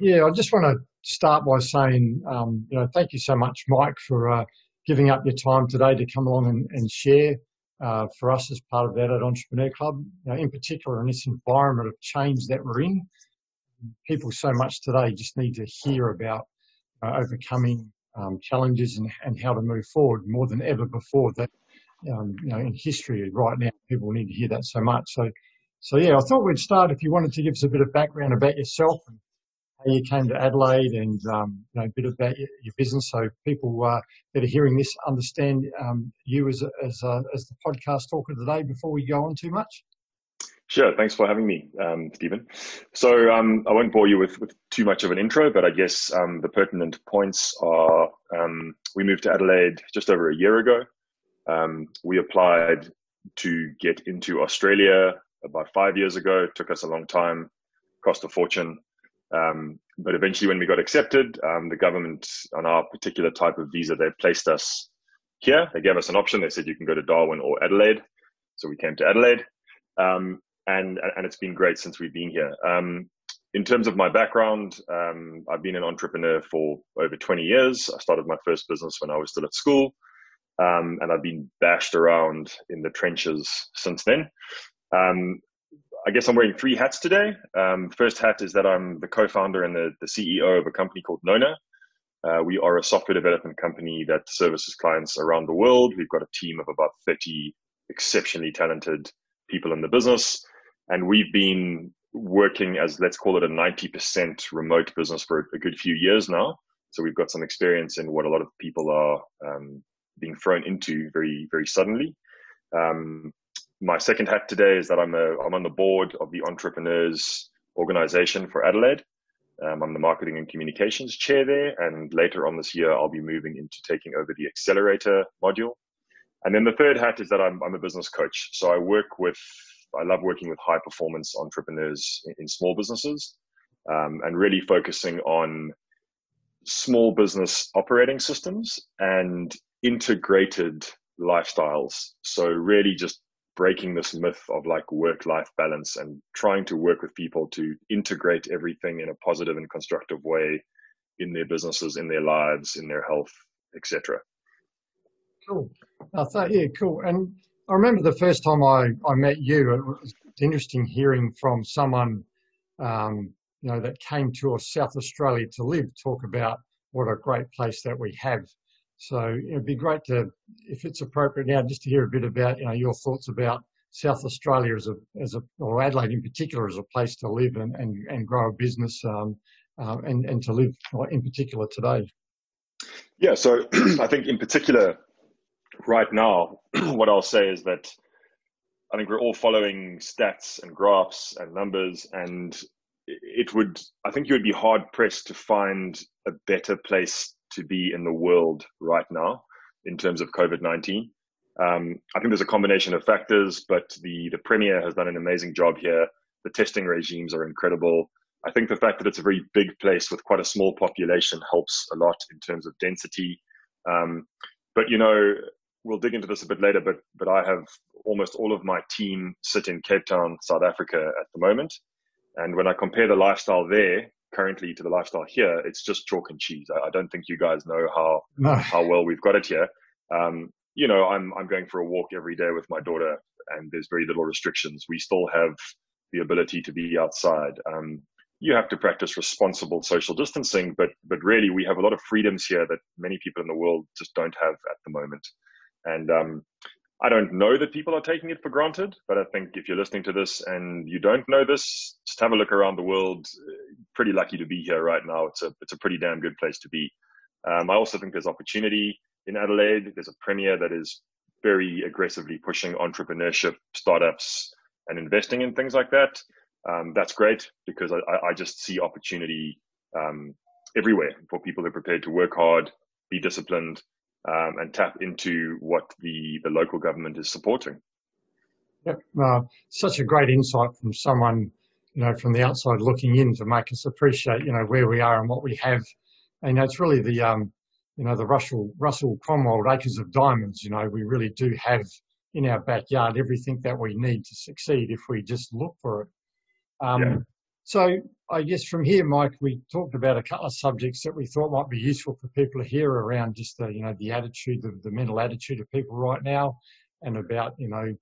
Yeah, I just want to start by saying, um, you know, thank you so much, Mike, for uh, giving up your time today to come along and, and share uh, for us as part of that at Entrepreneur Club. You know, in particular, in this environment of change that we're in, people so much today just need to hear about uh, overcoming um, challenges and, and how to move forward more than ever before. That um, you know, in history right now, people need to hear that so much. So, so yeah, I thought we'd start if you wanted to give us a bit of background about yourself and how you came to Adelaide and um, you know, a bit about your, your business, so people uh, that are hearing this understand um, you as as a, as the podcast talker today. Before we go on too much. Sure. Thanks for having me, um, Stephen. So um, I won't bore you with, with too much of an intro, but I guess um, the pertinent points are um, we moved to Adelaide just over a year ago. Um, we applied to get into Australia about five years ago. It took us a long time, cost a fortune. Um, but eventually, when we got accepted, the government on our particular type of visa, they placed us here. They gave us an option. They said you can go to Darwin or Adelaide. So we came to Adelaide. Um, and and it's been great since we've been here. Um, in terms of my background, um, I've been an entrepreneur for over 20 years. I started my first business when I was still at school, um, and I've been bashed around in the trenches since then. Um, I guess I'm wearing three hats today. Um, first hat is that I'm the co-founder and the, the CEO of a company called Nona. Uh, we are a software development company that services clients around the world. We've got a team of about 30 exceptionally talented people in the business. And we've been working as, let's call it a 90% remote business for a good few years now. So we've got some experience in what a lot of people are um, being thrown into very, very suddenly. Um, my second hat today is that I'm, a, I'm on the board of the Entrepreneurs Organization for Adelaide. Um, I'm the marketing and communications chair there, and later on this year, I'll be moving into taking over the accelerator module. And then the third hat is that I'm, I'm a business coach. So I work with I love working with high performance entrepreneurs in, in small businesses um, and really focusing on small business operating systems and integrated lifestyles. So really just breaking this myth of like work life balance and trying to work with people to integrate everything in a positive and constructive way in their businesses, in their lives, in their health, etc. Cool. I thought, yeah, cool. And I remember the first time I, I met you, it was interesting hearing from someone, um, you know, that came to South Australia to live, talk about what a great place that we have. So it'd be great to, if it's appropriate now, just to hear a bit about, you know, your thoughts about South Australia as a, as a, or Adelaide in particular as a place to live and, and, and grow a business, um, uh, and, and to live in particular today. Yeah, so I think in particular, right now, what I'll say is that I think we're all following stats and graphs and numbers, and it would, I think you would be hard pressed to find a better place to be in the world right now in terms of COVID 19. Um, I think there's a combination of factors, but the, the Premier has done an amazing job here. The testing regimes are incredible. I think the fact that it's a very big place with quite a small population helps a lot in terms of density. Um, but you know, we'll dig into this a bit later, but but I have almost all of my team sit in Cape Town, South Africa at the moment. And when I compare the lifestyle there currently to the lifestyle here, it's just chalk and cheese. I, I don't think you guys know how no. how well we've got it here. Um, you know, I'm I'm going for a walk every day with my daughter, and there's very little restrictions. We still have the ability to be outside. Um, you have to practice responsible social distancing, but but really we have a lot of freedoms here that many people in the world just don't have at the moment. And um, I don't know that people are taking it for granted, but I think if you're listening to this and you don't know this, just have a look around the world. Pretty lucky to be here right now. It's a it's a pretty damn good place to be. Um, I also think there's opportunity in Adelaide. There's a premier that is very aggressively pushing entrepreneurship, startups, and investing in things like that. Um, that's great because I, I, just see opportunity um, everywhere for people who are prepared to work hard, be disciplined, um, and tap into what the, the local government is supporting. Yep. Uh, such a great insight from someone, you know, from the outside looking in to make us appreciate, you know, where we are and what we have. And you know, it's really the, um, you know, the Russell, Russell Conwell acres of diamonds, you know, we really do have in our backyard everything that we need to succeed if we just look for it. Um, yeah. So I guess from here, Mike, we talked about a couple of subjects that we thought might be useful for people to hear around just the, you know, the attitude, the, the mental attitude of people right now, and about, you know,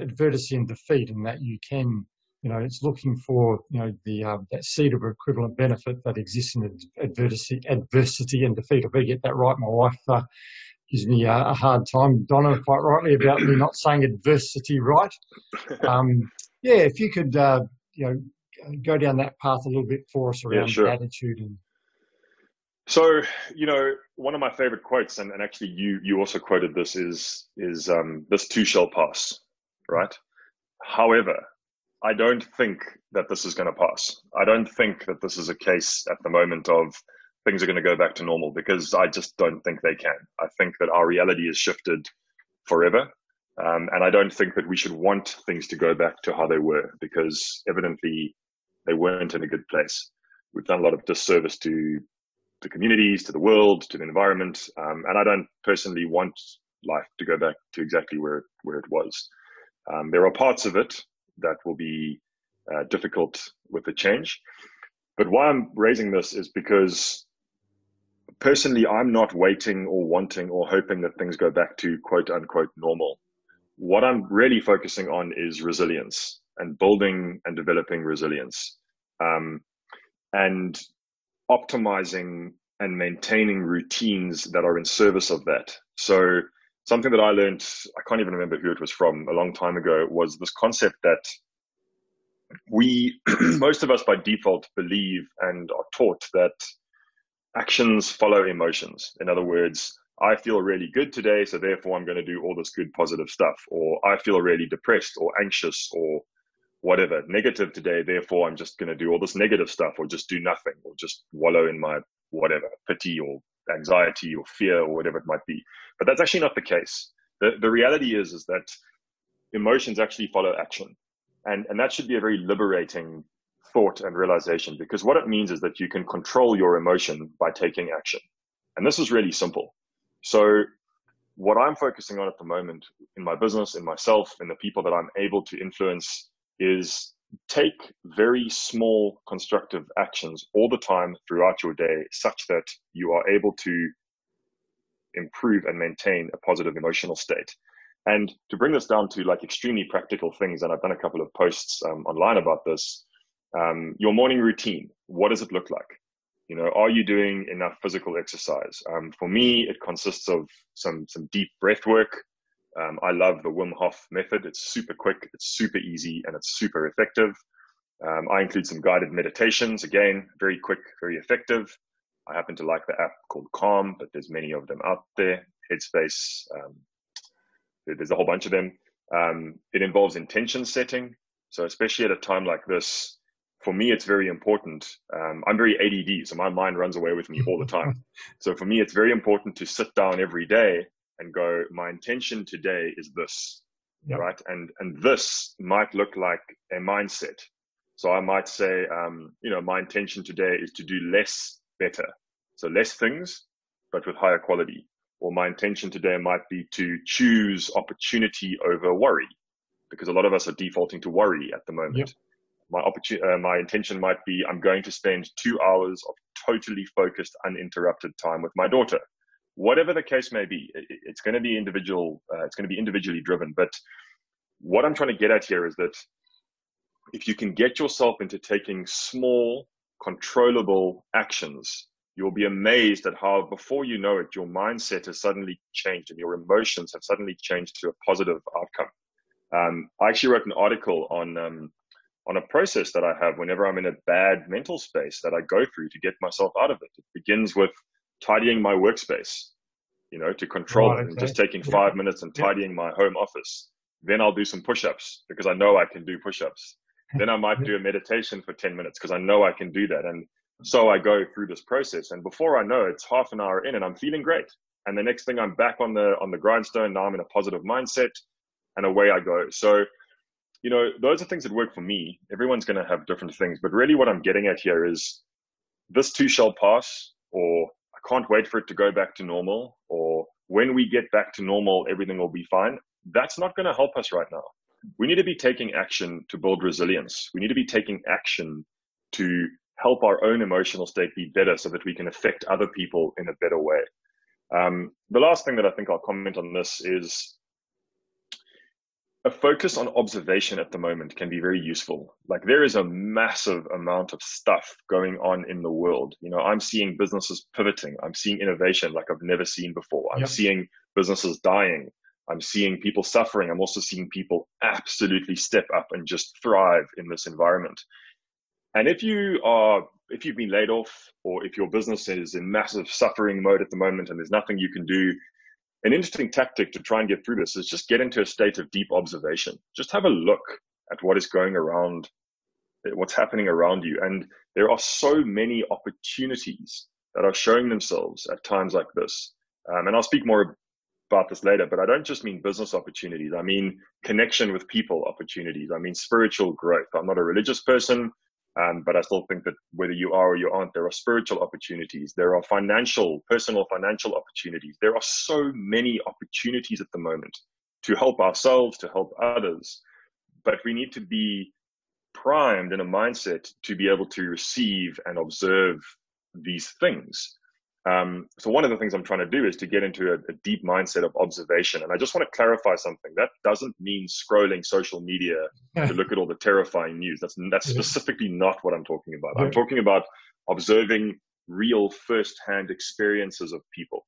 adversity and defeat, and that you can, you know, it's looking for, you know, the uh, that seed of equivalent benefit that exists in adversity, adversity and defeat. If I get that right, my wife uh, gives me a, a, hard time, Donna, quite rightly, about me not saying adversity right. Um, yeah, if you could, uh, you know, go down that path a little bit for us around yeah, sure. attitude and. So, you know, one of my favorite quotes, and, and actually you you also quoted this, is is um, this too shall pass, right? However, I don't think that this is going to pass. I don't think that this is a case at the moment of things are going to go back to normal because I just don't think they can. I think that our reality has shifted forever. Um, and I don't think that we should want things to go back to how they were because evidently they weren't in a good place. We've done a lot of disservice to the communities, to the world, to the environment, um, and I don't personally want life to go back to exactly where where it was. Um, there are parts of it that will be uh, difficult with the change, but why I'm raising this is because personally, I'm not waiting or wanting or hoping that things go back to quote unquote normal. What I'm really focusing on is resilience and building and developing resilience um, and optimizing and maintaining routines that are in service of that. So something that I learned, I can't even remember who it was from a long time ago, was this concept that we, most of us by default, believe and are taught that actions follow emotions. In other words, I feel really good today, so therefore I'm going to do all this good positive stuff. Or I feel really depressed or anxious or whatever negative today, therefore I'm just going to do all this negative stuff or just do nothing or just wallow in my whatever pity or anxiety or fear or whatever it might be. But that's actually not the case. The, the reality is, is that emotions actually follow action. And, and that should be a very liberating thought and realization because what it means is that you can control your emotion by taking action. And this is really simple. So what I'm focusing on at the moment in my business, in myself, in the people that I'm able to influence is take very small constructive actions all the time throughout your day such that you are able to improve and maintain a positive emotional state. And to bring this down to like extremely practical things, and I've done a couple of posts um, online about this, um, your morning routine, what does it look like? You know, are you doing enough physical exercise? Um, for me, it consists of some some deep breath work, um, I love the Wim Hof method. It's super quick, it's super easy, and it's super effective. Um, I include some guided meditations. Again, very quick, very effective. I happen to like the app called Calm, but there's many of them out there. Headspace, um, there's a whole bunch of them. Um, it involves intention setting. So especially at a time like this, for me, it's very important. Um, I'm very ADD, so my mind runs away with me all the time. so for me, it's very important to sit down every day and go, my intention today is this, yep. right? And and this might look like a mindset. So I might say, um, you know, my intention today is to do less better. So less things, but with higher quality. Or my intention today might be to choose opportunity over worry, because a lot of us are defaulting to worry at the moment. Yep. My opportunity, uh, my intention might be I'm going to spend two hours of totally focused, uninterrupted time with my daughter whatever the case may be, it's going to be individual. Uh, it's going to be individually driven. But what I'm trying to get at here is that if you can get yourself into taking small, controllable actions, you'll be amazed at how, before you know it, your mindset has suddenly changed and your emotions have suddenly changed to a positive outcome. Um, I actually wrote an article on um, on a process that I have whenever I'm in a bad mental space that I go through to get myself out of it. It begins with tidying my workspace, you know, to control it and just taking yeah. five minutes and tidying yeah. my home office. Then I'll do some push ups because I know I can do push ups. then I might do a meditation for 10 minutes because I know I can do that. And so I go through this process. And before I know it's half an hour in and I'm feeling great. And the next thing I'm back on the on the grindstone. Now I'm in a positive mindset and away I go. So, you know, those are things that work for me. Everyone's going to have different things. But really what I'm getting at here is this too shall pass or I can't wait for it to go back to normal, or when we get back to normal, everything will be fine. That's not going to help us right now. We need to be taking action to build resilience. We need to be taking action to help our own emotional state be better so that we can affect other people in a better way. Um, the last thing that I think I'll comment on this is a focus on observation at the moment can be very useful. Like there is a massive amount of stuff going on in the world. You know, I'm seeing businesses pivoting. I'm seeing innovation like I've never seen before. I'm yep. seeing businesses dying. I'm seeing people suffering. I'm also seeing people absolutely step up and just thrive in this environment. And if you are, if you've been laid off or if your business is in massive suffering mode at the moment and there's nothing you can do, an interesting tactic to try and get through this is just get into a state of deep observation. Just have a look at what is going around, what's happening around you. And there are so many opportunities that are showing themselves at times like this. Um, and I'll speak more about this later, but I don't just mean business opportunities. I mean connection with people opportunities. I mean spiritual growth. I'm not a religious person. Um, but I still think that whether you are or you aren't, there are spiritual opportunities. There are financial, personal financial opportunities. There are so many opportunities at the moment to help ourselves, to help others. But we need to be primed in a mindset to be able to receive and observe these things. Um, so one of the things I'm trying to do is to get into a, a, deep mindset of observation. And I just want to clarify something. That doesn't mean scrolling social media to look at all the terrifying news. That's that's specifically not what I'm talking about. I'm talking about observing real first-hand experiences of people,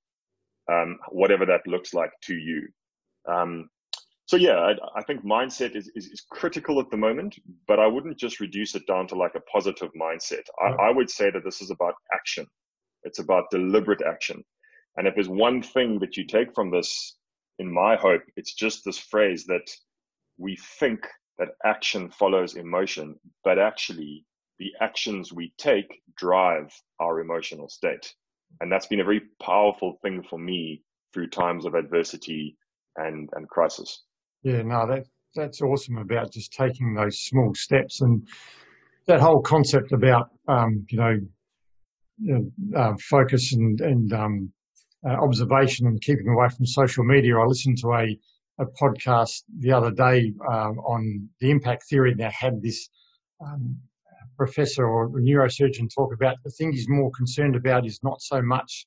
um, whatever that looks like to you. Um, so yeah, I, I think mindset is, is, is, critical at the moment, but I wouldn't just reduce it down to like a positive mindset. I, I would say that this is about action. It's about deliberate action. And if there's one thing that you take from this, in my hope, it's just this phrase that we think that action follows emotion, but actually the actions we take drive our emotional state. And that's been a very powerful thing for me through times of adversity and, and crisis. Yeah, no, that, that's awesome about just taking those small steps and that whole concept about, um, you know, uh, focus and, and um, uh, observation and keeping away from social media. I listened to a, a podcast the other day um, on the impact theory that had this um, professor or neurosurgeon talk about the thing he's more concerned about is not so much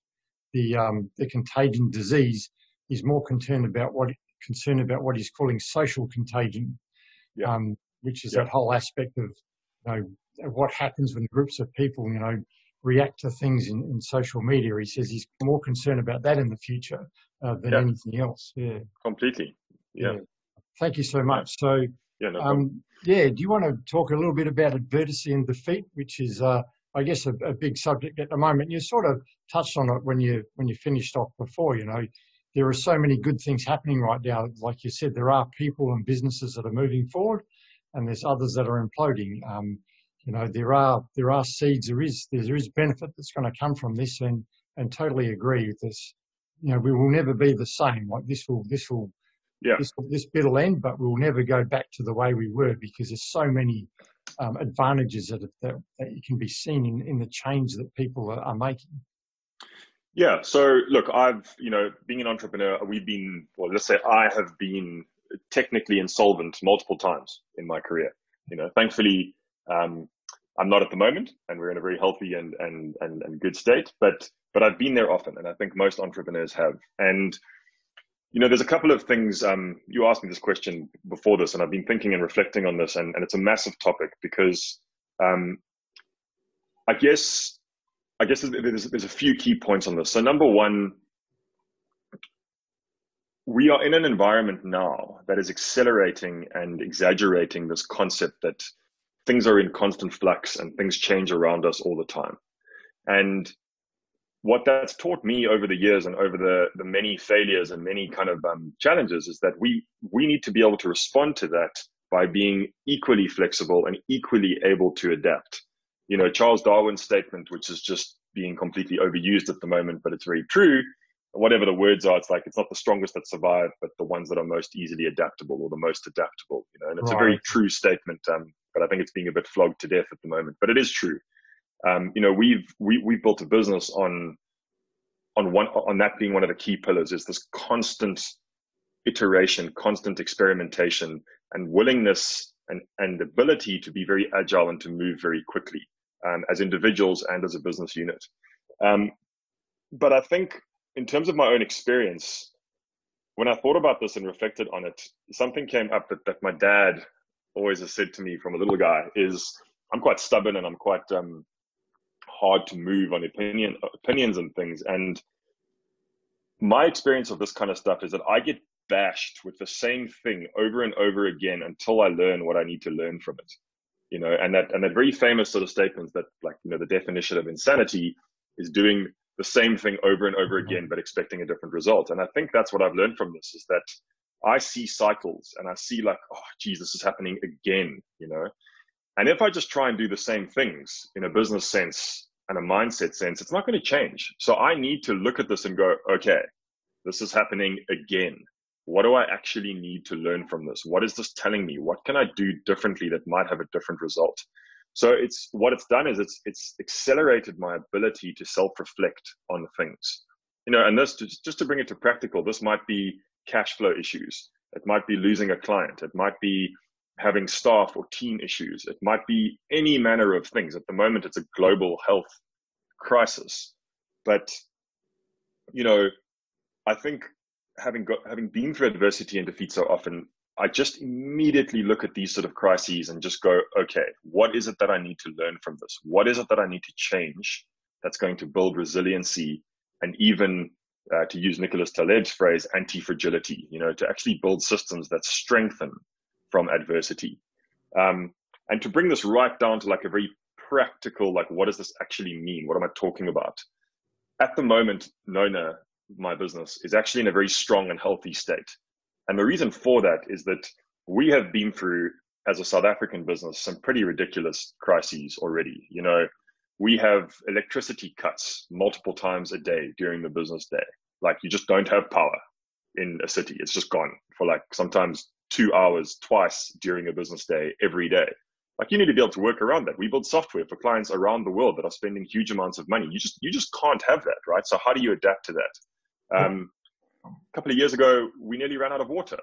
the um, the contagion disease. He's more concerned about what concerned about what he's calling social contagion, yeah. Um, which is yeah. that whole aspect of you know what happens when groups of people you know react to things in, in social media. He says he's more concerned about that in the future uh, than yeah. anything else. Yeah, completely. Yeah. yeah. Thank you so much. So, yeah, no um, yeah. Do you want to talk a little bit about adversity and defeat, which is, uh, I guess, a, a, big subject at the moment? You sort of touched on it when you when you finished off before. You know, there are so many good things happening right now. Like you said, there are people and businesses that are moving forward, and there's others that are imploding. Um, you know there are there are seeds there is there is benefit that's going to come from this and and totally agree with this. You know we will never be the same like this will this will yeah. this, this bit will end but we'll never go back to the way we were because there's so many um, advantages that, that that can be seen in in the change that people are, are making. Yeah so look i've you know being an entrepreneur we've been well let's say i have been technically insolvent multiple times in my career you know thankfully um, I'm not at the moment, and we're in a very healthy and and and, and good state. But but I've been there often, and I think most entrepreneurs have. And you know, there's a couple of things. Um, you asked me this question before this, and I've been thinking and reflecting on this, and, and it's a massive topic because um, I guess I guess there's, there's a few key points on this. So number one, we are in an environment now that is accelerating and exaggerating this concept that things are in constant flux and things change around us all the time. And what that's taught me over the years and over the, the many failures and many kind of um, challenges is that we, we need to be able to respond to that by being equally flexible and equally able to adapt. You know, Charles Darwin's statement, which is just being completely overused at the moment, but it's very true. Whatever the words are, it's like it's not the strongest that survive, but the ones that are most easily adaptable or the most adaptable. You know, and it's right. a very true statement. Um, but I think it's being a bit flogged to death at the moment. But it is true. Um, you know, we've we, we've built a business on on one on that being one of the key pillars is this constant iteration, constant experimentation, and willingness and and ability to be very agile and to move very quickly. um, as individuals and as a business unit. Um, but I think, in terms of my own experience, when I thought about this and reflected on it, something came up that, that my dad always has said to me from a little guy is I'm quite stubborn and I'm quite um, hard to move on opinion opinions and things. And my experience of this kind of stuff is that I get bashed with the same thing over and over again until I learn what I need to learn from it. You know, and that and that very famous sort of statement that like, you know, the definition of insanity is doing the same thing over and over mm-hmm. again, but expecting a different result. And I think that's what I've learned from this is that I see cycles and I see like, oh, geez, this is happening again, you know? And if I just try and do the same things in a business sense and a mindset sense, it's not going to change. So I need to look at this and go, okay, this is happening again. What do I actually need to learn from this? What is this telling me? What can I do differently that might have a different result? So it's what it's done is it's it's accelerated my ability to self-reflect on things. You know, and this just, just to bring it to practical, this might be cash flow issues. It might be losing a client. It might be having staff or team issues. It might be any manner of things. At the moment, it's a global health crisis. But, you know, I think having got, having been through adversity and defeat so often, I just immediately look at these sort of crises and just go, okay, what is it that I need to learn from this? What is it that I need to change that's going to build resiliency and even uh, to use Nicholas Taleb's phrase, anti-fragility, you know, to actually build systems that strengthen from adversity. Um, and to bring this right down to like a very practical, like, what does this actually mean? What am I talking about? At the moment, Nona, my business, is actually in a very strong and healthy state. And the reason for that is that we have been through, as a South African business, some pretty ridiculous crises already. You know, we have electricity cuts multiple times a day during the business day. Like you just don't have power in a city. It's just gone for like sometimes two hours twice during a business day every day. Like you need to be able to work around that. We build software for clients around the world that are spending huge amounts of money. You just you just can't have that, right? So how do you adapt to that? Um, a couple of years ago, we nearly ran out of water.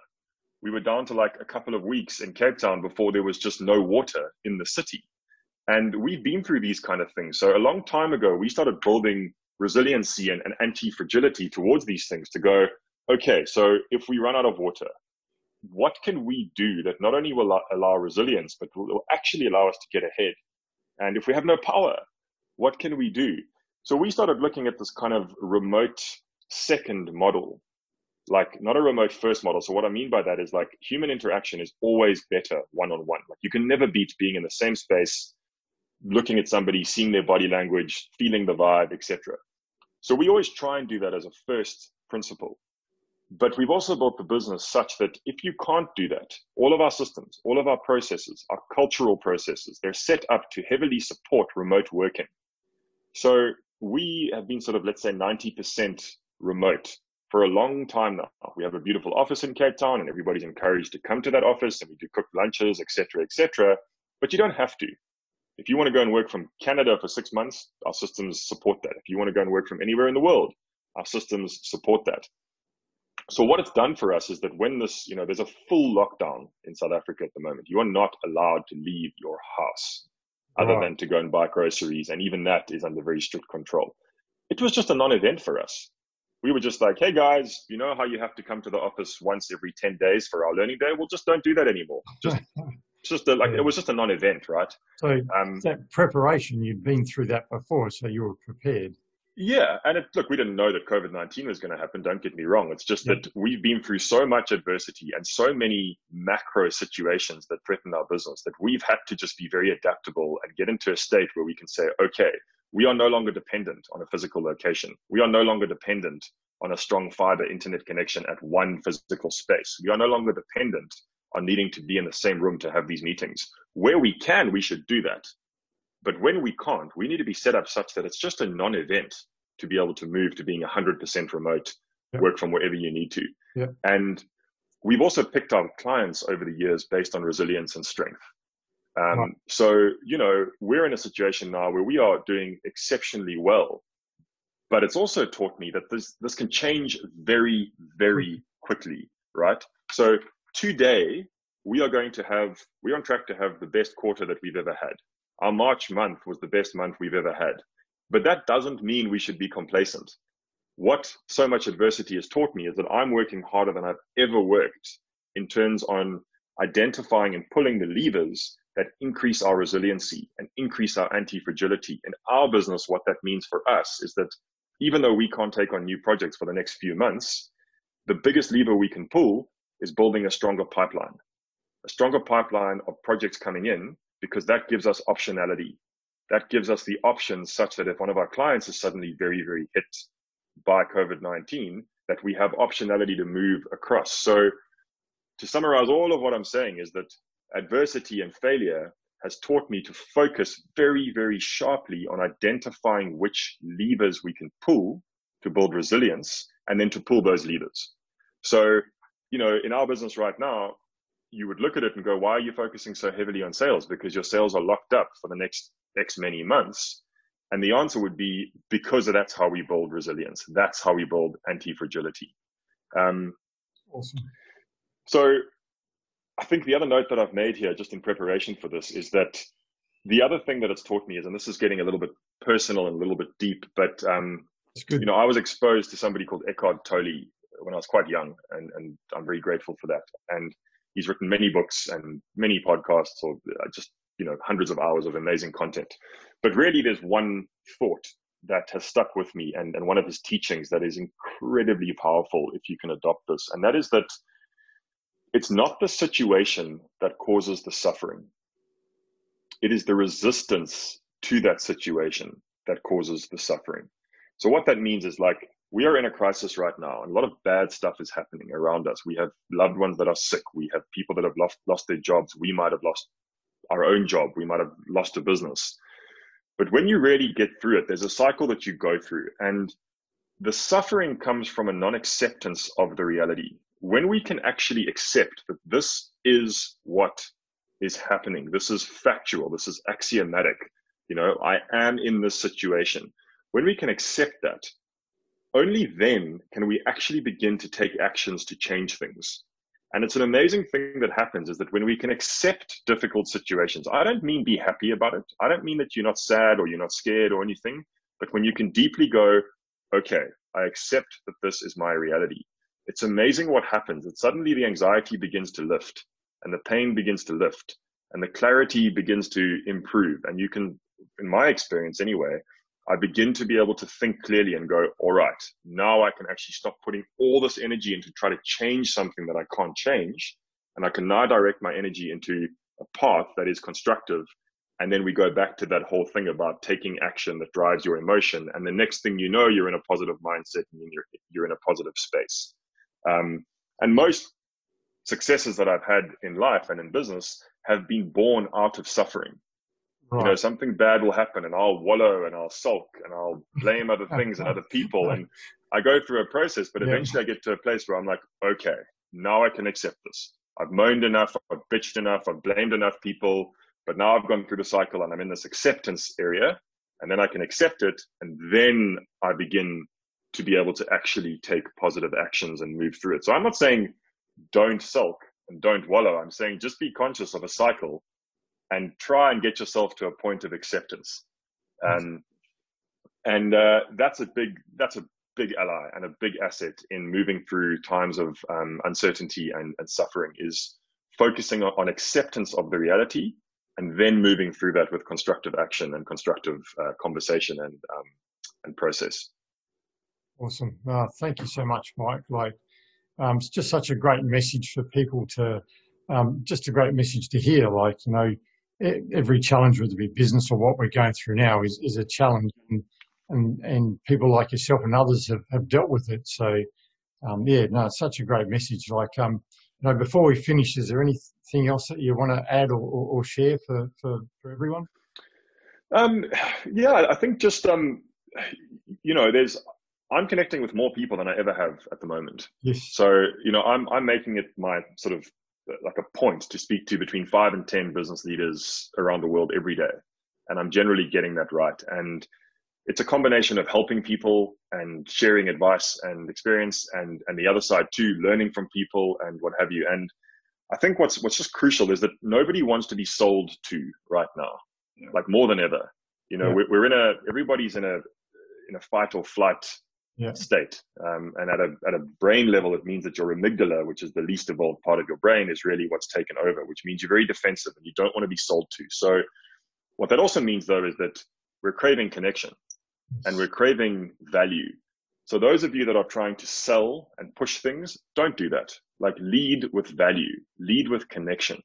We were down to like a couple of weeks in Cape Town before there was just no water in the city. And we've been through these kind of things. So a long time ago, we started building resiliency and, and anti-fragility towards these things to go, okay, so if we run out of water, what can we do that not only will allow resilience, but will actually allow us to get ahead? And if we have no power, what can we do? So we started looking at this kind of remote second model, like not a remote first model. So what I mean by that is like human interaction is always better one on one. Like you can never beat being in the same space looking at somebody, seeing their body language, feeling the vibe, etc. So we always try and do that as a first principle. But we've also built the business such that if you can't do that, all of our systems, all of our processes, our cultural processes, they're set up to heavily support remote working. So we have been sort of, let's say, 90% remote for a long time now. We have a beautiful office in Cape Town and everybody's encouraged to come to that office and we do cooked lunches, etc., etc. But you don't have to. If you want to go and work from Canada for six months, our systems support that. If you want to go and work from anywhere in the world, our systems support that. So what it's done for us is that when this, you know, there's a full lockdown in South Africa at the moment, you are not allowed to leave your house other than to go and buy groceries. And even that is under very strict control. It was just a non-event for us. We were just like, hey guys, you know how you have to come to the office once every 10 days for our learning day? Well, just don't do that anymore. Just just a, like yeah. it was just a non-event, right? So um, that preparation, you'd been through that before, so you were prepared. Yeah, and it, look, we didn't know that COVID nineteen was going to happen. Don't get me wrong. It's just yeah. that we've been through so much adversity and so many macro situations that threaten our business that we've had to just be very adaptable and get into a state where we can say, okay, we are no longer dependent on a physical location. We are no longer dependent on a strong fiber internet connection at one physical space. We are no longer dependent on needing to be in the same room to have these meetings. Where we can, we should do that. But when we can't, we need to be set up such that it's just a non event to be able to move to being 100% remote, yep. work from wherever you need to. Yep. And we've also picked our clients over the years based on resilience and strength. Um, So, you know, we're in a situation now where we are doing exceptionally well. But it's also taught me that this, this can change very, very quickly, right? So today we are going to have we're on track to have the best quarter that we've ever had our March month was the best month we've ever had. But that doesn't mean we should be complacent. What so much adversity has taught me is that I'm working harder than I've ever worked in terms on identifying and pulling the levers that increase our resiliency and increase our anti-fragility. In our business, what that means for us is that even though we can't take on new projects for the next few months, the biggest lever we can pull is building a stronger pipeline, a stronger pipeline of projects coming in, because that gives us optionality. That gives us the options such that if one of our clients is suddenly very, very hit by COVID 19, that we have optionality to move across. So, to summarize all of what I'm saying is that adversity and failure has taught me to focus very, very sharply on identifying which levers we can pull to build resilience and then to pull those levers. So, you know, in our business right now, you would look at it and go, why are you focusing so heavily on sales? Because your sales are locked up for the next X many months. And the answer would be because that's how we build resilience. That's how we build anti fragility. Um, awesome. So I think the other note that I've made here, just in preparation for this, is that the other thing that it's taught me is, and this is getting a little bit personal and a little bit deep, but um, you know, I was exposed to somebody called Eckhart Tolle when I was quite young, and, and I'm very grateful for that. And he's written many books and many podcasts, or uh, just you know, hundreds of hours of amazing content. But really, there's one thought that has stuck with me, and, and one of his teachings that is incredibly powerful if you can adopt this, and that is that it's not the situation that causes the suffering. It is the resistance to that situation that causes the suffering. So what that means is like we are in a crisis right now, and a lot of bad stuff is happening around us. We have loved ones that are sick. We have people that have lost lost their jobs. We might have lost our own job. We might have lost a business. But when you really get through it, there's a cycle that you go through, and the suffering comes from a non-acceptance of the reality when we can actually accept that this is what is happening, this is factual, this is axiomatic, you know, I am in this situation. When we can accept that, only then can we actually begin to take actions to change things. And it's an amazing thing that happens is that when we can accept difficult situations, I don't mean be happy about it. I don't mean that you're not sad or you're not scared or anything, but when you can deeply go, okay, I accept that this is my reality it's amazing what happens. That suddenly the anxiety begins to lift and the pain begins to lift and the clarity begins to improve. And you can, in my experience anyway, I begin to be able to think clearly and go, all right, now I can actually stop putting all this energy into try to change something that I can't change. And I can now direct my energy into a path that is constructive. And then we go back to that whole thing about taking action that drives your emotion. And the next thing you know, you're in a positive mindset and you're, you're in a positive space. Um, and most successes that I've had in life and in business have been born out of suffering. Right. You know, something bad will happen and I'll wallow and I'll sulk and I'll blame other things and other people. And I go through a process, but eventually yeah. I get to a place where I'm like, okay, now I can accept this. I've moaned enough, I've bitched enough, I've blamed enough people, but now I've gone through the cycle and I'm in this acceptance area and then I can accept it. And then I begin to be able to actually take positive actions and move through it. So I'm not saying don't sulk and don't wallow. I'm saying just be conscious of a cycle and try and get yourself to a point of acceptance. Um, and uh, that's a big that's a big ally and a big asset in moving through times of um, uncertainty and, and, suffering is focusing on, on, acceptance of the reality and then moving through that with constructive action and constructive uh, conversation and um, and process. Awesome. Uh, thank you so much, Mike. Like, um, it's just such a great message for people to, um, just a great message to hear. Like, you know, every challenge, whether it be business or what we're going through now, is, is a challenge, and, and and people like yourself and others have, have dealt with it. So, um, yeah, no, it's such a great message. Like, um, you know, before we finish, is there anything else that you want to add or, or, or share for, for, for everyone? Um, yeah, I think just um, you know, there's I'm connecting with more people than I ever have at the moment. Yes. So, you know, I'm, I'm making it my sort of like a point to speak to between five and 10 business leaders around the world every day. And I'm generally getting that right. And it's a combination of helping people and sharing advice and experience and, and the other side too, learning from people and what have you. And I think what's, what's just crucial is that nobody wants to be sold to right now. yeah. like more than ever. You know, yeah. we're, we're in a everybody's in a in a fight or flight yeah. state. Um, and at a, at a brain level, it means that your amygdala, which is the least evolved part of your brain, is really what's taken over, which means you're very defensive and you don't want to be sold to. So, what that also means, though, is that we're craving connection and we're craving value. So, those of you that are trying to sell and push things, don't do that. Like, lead with value, lead with connection.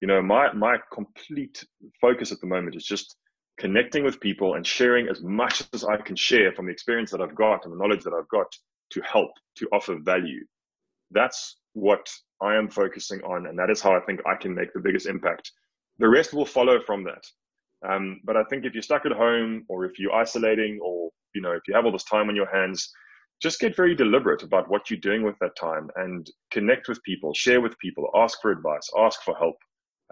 You know, my, my complete focus at the moment is just connecting with people and sharing as much as I can share from the experience that I've got and the knowledge that I've got to help, to offer value. That's what I am focusing on. And that is how I think I can make the biggest impact. The rest will follow from that. Um, but I think if you're stuck at home or if you're isolating or, you know, if you have all this time on your hands, just get very deliberate about what you're doing with that time and connect with people, share with people, ask for advice, ask for help.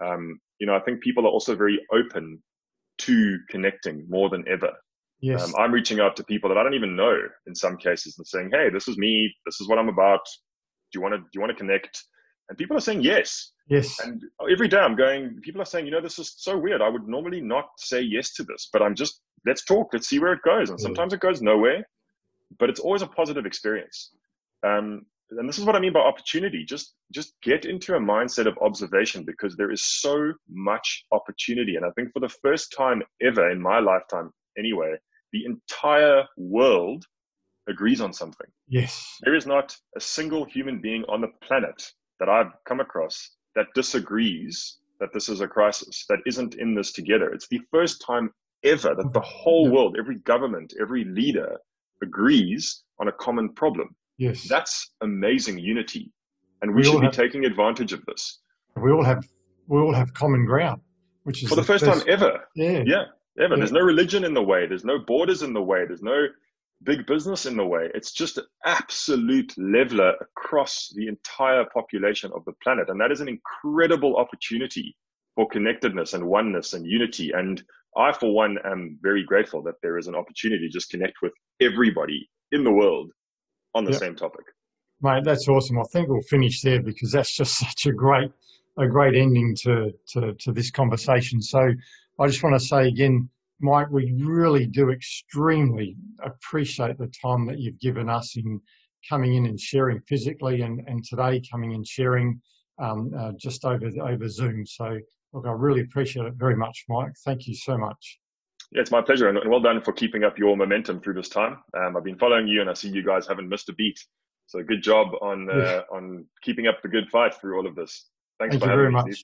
Um, you know, I think people are also very open to connecting more than ever. Yes. Um, I'm reaching out to people that I don't even know in some cases and saying, Hey, this is me. This is what I'm about. Do you want to, do you want to connect? And people are saying yes. Yes. And every day I'm going, people are saying, you know, this is so weird. I would normally not say yes to this, but I'm just, let's talk. Let's see where it goes. And sometimes it goes nowhere, but it's always a positive experience. Um, and this is what I mean by opportunity. Just just get into a mindset of observation because there is so much opportunity. And I think for the first time ever in my lifetime, anyway, the entire world agrees on something. Yes. There is not a single human being on the planet that I've come across that disagrees that this is a crisis, that isn't in this together. It's the first time ever that the whole world, every government, every leader agrees on a common problem. Yes. That's amazing unity. And we, we should be have, taking advantage of this. We all have we all have common ground, which is for the, the first best. time ever. Yeah. Yeah. Ever. Yeah. There's no religion in the way. There's no borders in the way. There's no big business in the way. It's just an absolute leveler across the entire population of the planet. And that is an incredible opportunity for connectedness and oneness and unity. And I, for one, am very grateful that there is an opportunity to just connect with everybody in the world on the yep. same topic. Mate, that's awesome. I think we'll finish there because that's just such a great, a great ending to, to, to this conversation. So I just want to say again, Mike, we really do extremely appreciate the time that you've given us in coming in and sharing physically and, and today coming and sharing um, uh, just over, over Zoom. So look, I really appreciate it very much, Mike. Thank you so much. Yeah, it's my pleasure, and well done for keeping up your momentum through this time. Um, I've been following you, and I see you guys haven't missed a beat. So good job on uh, on keeping up the good fight through all of this. Thanks Thank you very me, much. Steve.